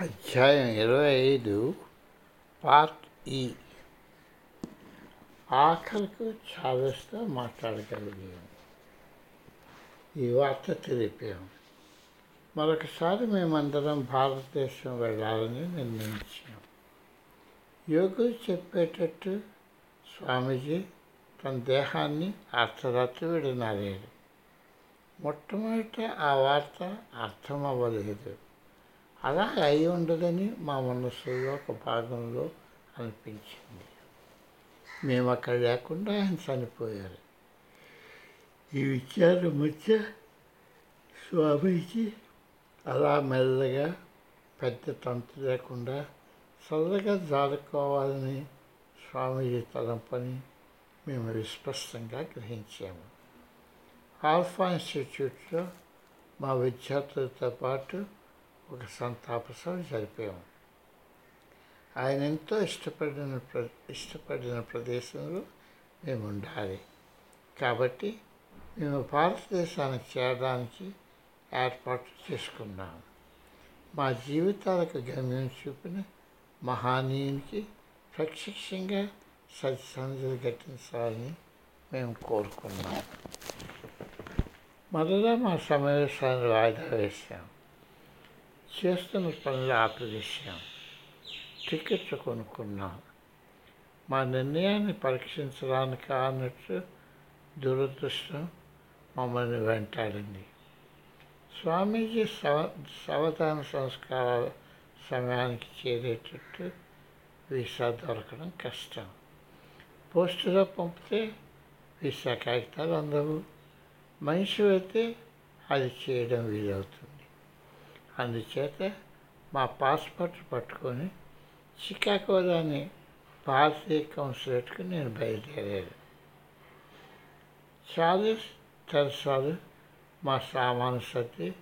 అధ్యాయం ఇరవై ఐదు పార్ట్ ఈ e. ఆఖరికి చాదస్తో మాట్లాడగలిగాం. ఈ వార్త తెలిపాం మరొకసారి మేమందరం భారతదేశం వెళ్ళాలని నిర్ణయించాం. యోగులు చెప్పేటట్టు స్వామీజీ తన దేహాన్ని అర్ధరాత్రి విడనాడారు. మొట్టమొదట ఆ వార్త అర్థం అవ్వలేదు అలా అయి ఉండదని మా మనస్సులో ఒక భాగంలో అనిపించింది. మేము అక్కడ లేకుండా ఆయన చనిపోయారు. ఈ విచారం మధ్య స్వామీజీ అలా మెల్లగా పెద్ద తంతు లేకుండా చల్లగా జారుకోవాలని స్వామీజీ తలంపని మేము విస్పష్టంగా గ్రహించాము. ఆల్ఫా ఇన్స్టిట్యూట్లో మా విద్యార్థులతో పాటు ఒక సంతాప సభ జరిపాము. ఆయన ఎంతో ఇష్టపడిన ప్ర ఇష్టపడిన ప్రదేశంలో మేము ఉండాలి. కాబట్టి మేము భారతదేశానికి చేరడానికి ఏర్పాటు చేసుకున్నాము మా జీవితాలకు గమ్యం చూపిన మహానీయునికి ప్రత్యక్షంగా సత్సంధులు ఘటించాలని మేము కోరుకున్నాము మొదట మా సమావేశాన్ని వాయిదా వేశాం. చేస్తున్న పనులు ఆపేసాం టికెట్లు కొనుక్కున్నాం. మా నిర్ణయాన్ని పరీక్షించడానికి అన్నట్టు దురదృష్టం మమ్మల్ని వెంటాడింది. స్వామీజీ సవ సవధాన సంస్కారాల సమయానికి చేరేటట్టు వీసా దొరకడం కష్టం. పోస్టులో పంపితే వీసా కాగితాలు అందవు. మనిషి అయితే అది చేయడం వీలవుతుంది. అందుచేత మా పాస్పోర్ట్ పట్టుకొని చికాగోలోని భారతీయ కౌన్సిలేట్కి నేను బయలుదేరాను. చార్లెస్ తెరసాలు మా సామాను సర్ది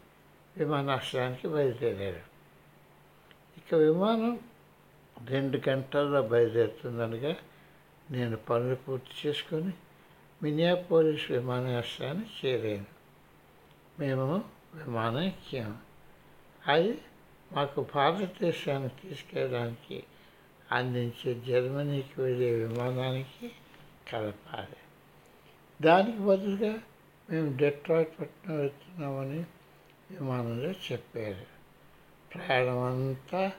విమానాశ్రయానికి బయలుదేరారు. ఇక విమానం రెండు గంటల్లో బయలుదేరుతుందనగా నేను పనులు పూర్తి చేసుకొని మినియాపోలిస్ విమానాశ్రయాన్ని చేరాను. మేము విమానం ఎక్కాము. అది మాకు భారతదేశాన్ని తీసుకెళ్ళడానికి అందించే జర్మనీకి వెళ్ళే విమానానికి కలపాలి. దానికి బదులుగా మేము డెట్రాయిట్ పట్టణం వెళ్తున్నామని విమానంలో చెప్పారు. ప్రయాణం అంతా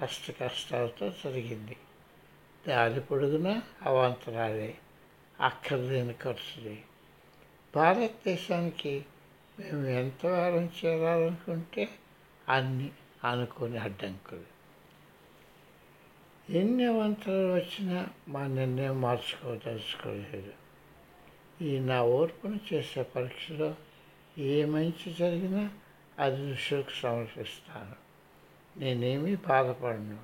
అష్ట కష్టాలతో జరిగింది. దారి పొడుగున అవాంతరాలే అక్కర్లేని ఖర్చులే. భారతదేశానికి మేము ఎంత వారం చేరాలనుకుంటే అన్ని అనుకోని అడ్డంకులు. ఎన్ని వంతలు వచ్చినా మా నిర్ణయం మార్చుకోదలుచుకోలేదు ఈ నా ఓర్పును చేసే పరీక్షలో ఏ మంచి జరిగినా అది ఋషులకు సమర్పిస్తాను. నేనేమీ బాధపడను.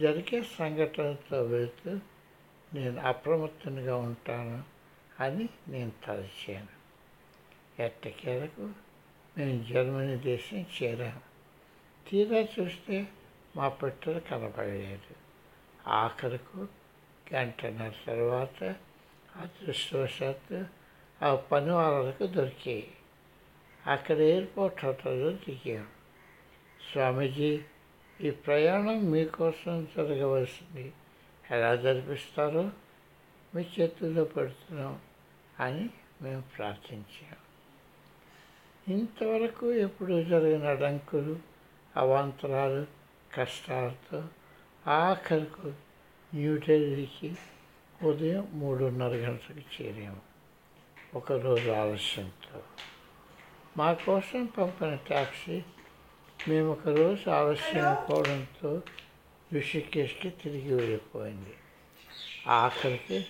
జరిగే సంఘటనలతో వెళుతూ నేను అప్రమత్తంగా ఉంటాను అని నేను తలచాను. ఎట్టకేలకు మేము జర్మనీ దేశం చేరాము తీరా చూస్తే మా పెట్టెలు కనపడలేదు. ఆఖరకు గంటన్నర తర్వాత అదృష్టవశాత్తు ఆ పని వాళ్ళకు దొరికాయి. అక్కడ ఎయిర్పోర్ట్ హోటల్లో దిగాం. స్వామీజీ ఈ ప్రయాణం మీకోసం జరగవలసింది. ఎలా జరిపిస్తారో మీ చేతుల్లో పెడుతున్నాం అని మేము ప్రార్థించాం. ఇంతవరకు ఎప్పుడు జరిగిన అడంకులు అవాంతరాలు కష్టాలతో ఆఖరికి న్యూఢిల్లీకి ఉదయం మూడున్నర గంటలకు చేరాము. ఒకరోజు ఆలస్యంతో. మా కోసం పంపిన ట్యాక్సీ మేము ఒకరోజు ఆలస్యం పోవడంతో ఋషికేష్కి తిరిగి వెళ్ళిపోయింది. ఆఖరికి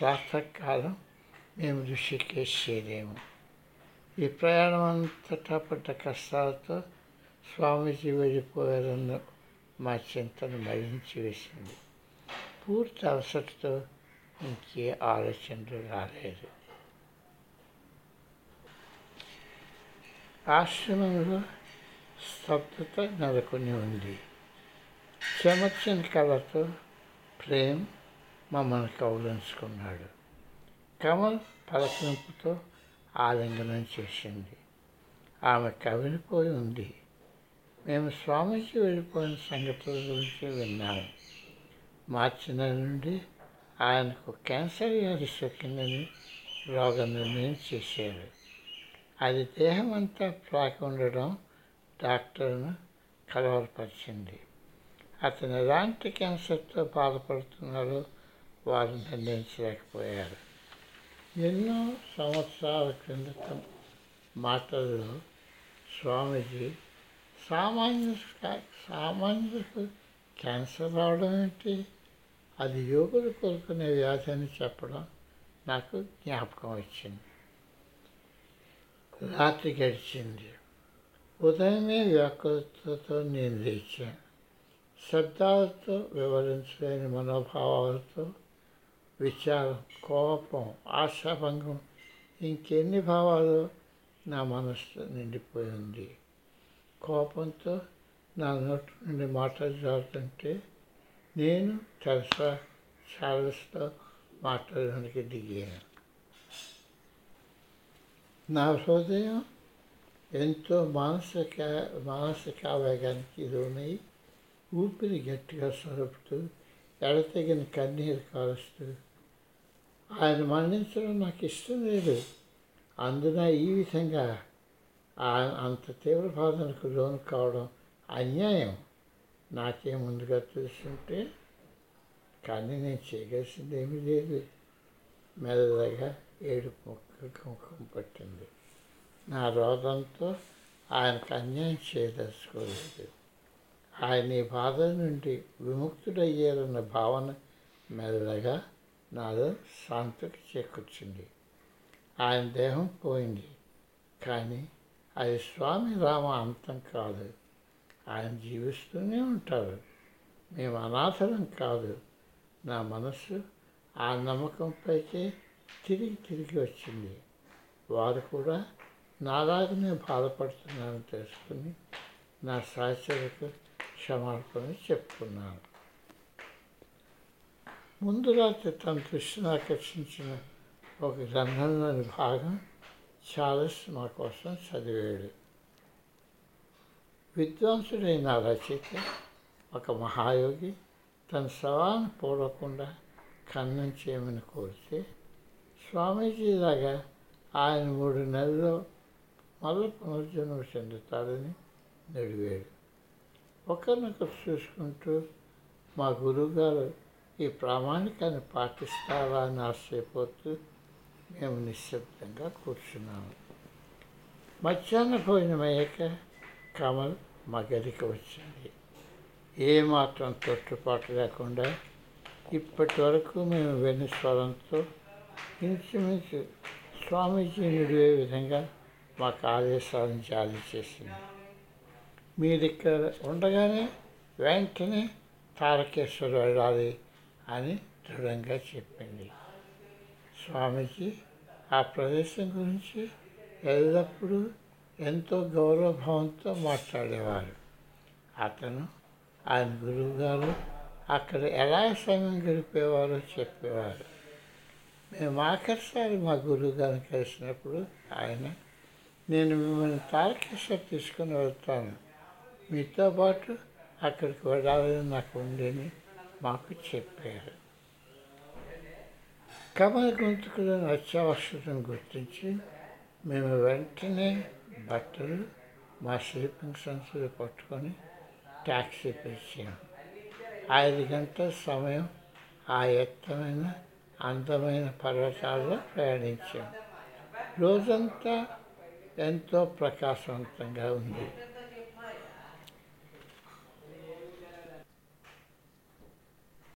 ప్రాతకాలం మేము ఋషికేష్ చేరాము. ఈ ప్రయాణం అంతటా పడ్డ కష్టాలతో స్వామీజీ వెళ్ళిపోయారన్న మా చింతను మరించి వేసింది. పూర్తి అలసటతో ఇంకే ఆలోచనలు రాలేదు. ఆశ్రమంలో స్తబ్దత నెలకొని ఉంది. చెమర్చని కళతో ప్రేమ్ మమ్మల్ని కౌలించుకున్నాడు కమల్ పలకరింపుతో ఆలింగనం చేసింది. ఆమె కవిలిపోయి ఉంది. మేము స్వామీజీ వెళ్ళిపోయిన సంగతుల గురించి విన్నాము. మార్చి నెల నుండి ఆయనకు క్యాన్సర్ వ్యాధి సోకిందని రోగ నిర్ణయం చేశారు. అది దేహం అంతా ప్రాకి ఉండడం డాక్టర్ను కలవరపరిచింది. అతను ఎలాంటి క్యాన్సర్తో బాధపడుతున్నారో వారు నిర్ణయించలేకపోయారు. ఎన్నో సంవత్సరాల క్రిందట మాటల్లో స్వామీజీ సామాన్యుడు సామాన్యుడు క్యాన్సర్ రావడం ఏంటి? అది యోగులు కోరుకునే వ్యాధి అని చెప్పడం నాకు జ్ఞాపకం వచ్చింది. రాత్రి గడిచింది. ఉదయమే వ్యాకులతతో నేను లేచాను. శబ్దాలతో వివరించలేని మనోభావాలతో విచారం కోపం ఆశాభంగం ఇంకెన్ని భావాలు నా మనస్సు నిండిపోయింది కోపంతో నా నోటి నుండి మాటలు జారుతుంటే నేను తెరసా చార్లెస్తో మాట్లాడడానికి దిగాను. నా హృదయం ఎంతో మానసిక మానసిక ఆవేగానికి లోనై ఊపిరి గట్టిగా సరుపుతూ ఎడతెగిన కన్నీరు కాలుస్తూ ఆయన మరణించడం నాకు ఇష్టం లేదు. అందున ఈ విధంగా అంత తీవ్ర బాధనకు లోను కావడం అన్యాయం. నాకే ముందుగా తెలుసుంటే కానీ నేను చేయగలిసింది ఏమీ లేదు. మెల్లగా ఏడు మొక్క కుంకుమ పట్టింది. నా రోగంతో ఆయనకు అన్యాయం చేయదలుచుకోలేదు. ఆయన ఈ బాధ నుండి విముక్తుడయ్యారన్న భావన మెల్లగా నాలో శాంతికి చేకూర్చింది. ఆయన దేహం పోయింది. కానీ అది స్వామి రామ అంతం కాదు. ఆయన జీవిస్తూనే ఉంటారు. మేము అనాథరం కాదు. నా మనస్సు ఆ నమ్మకంపైకే తిరిగి తిరిగి వచ్చింది. వారు కూడా నాలాగనే బాధపడుతున్నారని తెలుసుకుని నా సహచరులకు క్షమాపణ చెప్పుకున్నాను ముందు రాత్రి తన దృష్టిని ఆకర్షించిన ఒక గ్రంథంలోని భాగం చార్లెస్ మా కోసం చదివాడు విద్వాంసుడైన రచయిత ఒక మహాయోగి తన సవాలను పోడకుండా ఖండం చేయమని కోరితే స్వామీజీలాగా ఆయన మూడు నెలల్లో మళ్ళీ పునర్జన్మ చెందుతాడని నడివాడు ఒకరినొకరు చూసుకుంటూ మా గురువుగారు ఈ ప్రామాణికాన్ని పాటిస్తారా అని ఆశ్చర్యపోతూ మేము నిశ్శబ్దంగా కూర్చున్నాము మధ్యాహ్న భోజనం అయ్యాక కమల్ మా గదికి వచ్చింది ఏమాత్రం తొట్టుపాటు లేకుండా ఇప్పటి వరకు మేము విన్న స్వరంతో ఇంచుమించు స్వామీజీ నిడివే విధంగా మాకు ఆదేశాలను జారీ చేసింది. మీరు ఇక్కడ ఉండగానే వెంటనే తారకేశ్వర వెళ్ళాలి అని దృఢంగా చెప్పింది. స్వామీజీ ఆ ప్రదేశం గురించి ఎల్లప్పుడూ ఎంతో గౌరవభావంతో మాట్లాడేవారు. అతను ఆయన గురువుగారు అక్కడ ఎలా సమయం గడిపేవారో చెప్పేవారు. మేము ఆఖరిసారి మా గురువు గారిని కలిసినప్పుడు ఆయన నేను మిమ్మల్ని తారకేశ్వర్ తీసుకుని వెళ్తాను. మీతో పాటు అక్కడికి వెళ్ళాలని నాకు ఉండేని మాకు చెప్పారు. కమల గొంతుకులను అత్యావశ్యతను గుర్తించి మేము వెంటనే బట్టలు మా స్లీపింగ్ సంచులు పట్టుకొని ట్యాక్సీ పిలిచాము ఐదు గంటల సమయం ఆ ఎత్తమైన అందమైన పర్వతాల్లో ప్రయాణించాం రోజంతా ఎంతో ప్రకాశవంతంగా ఉంది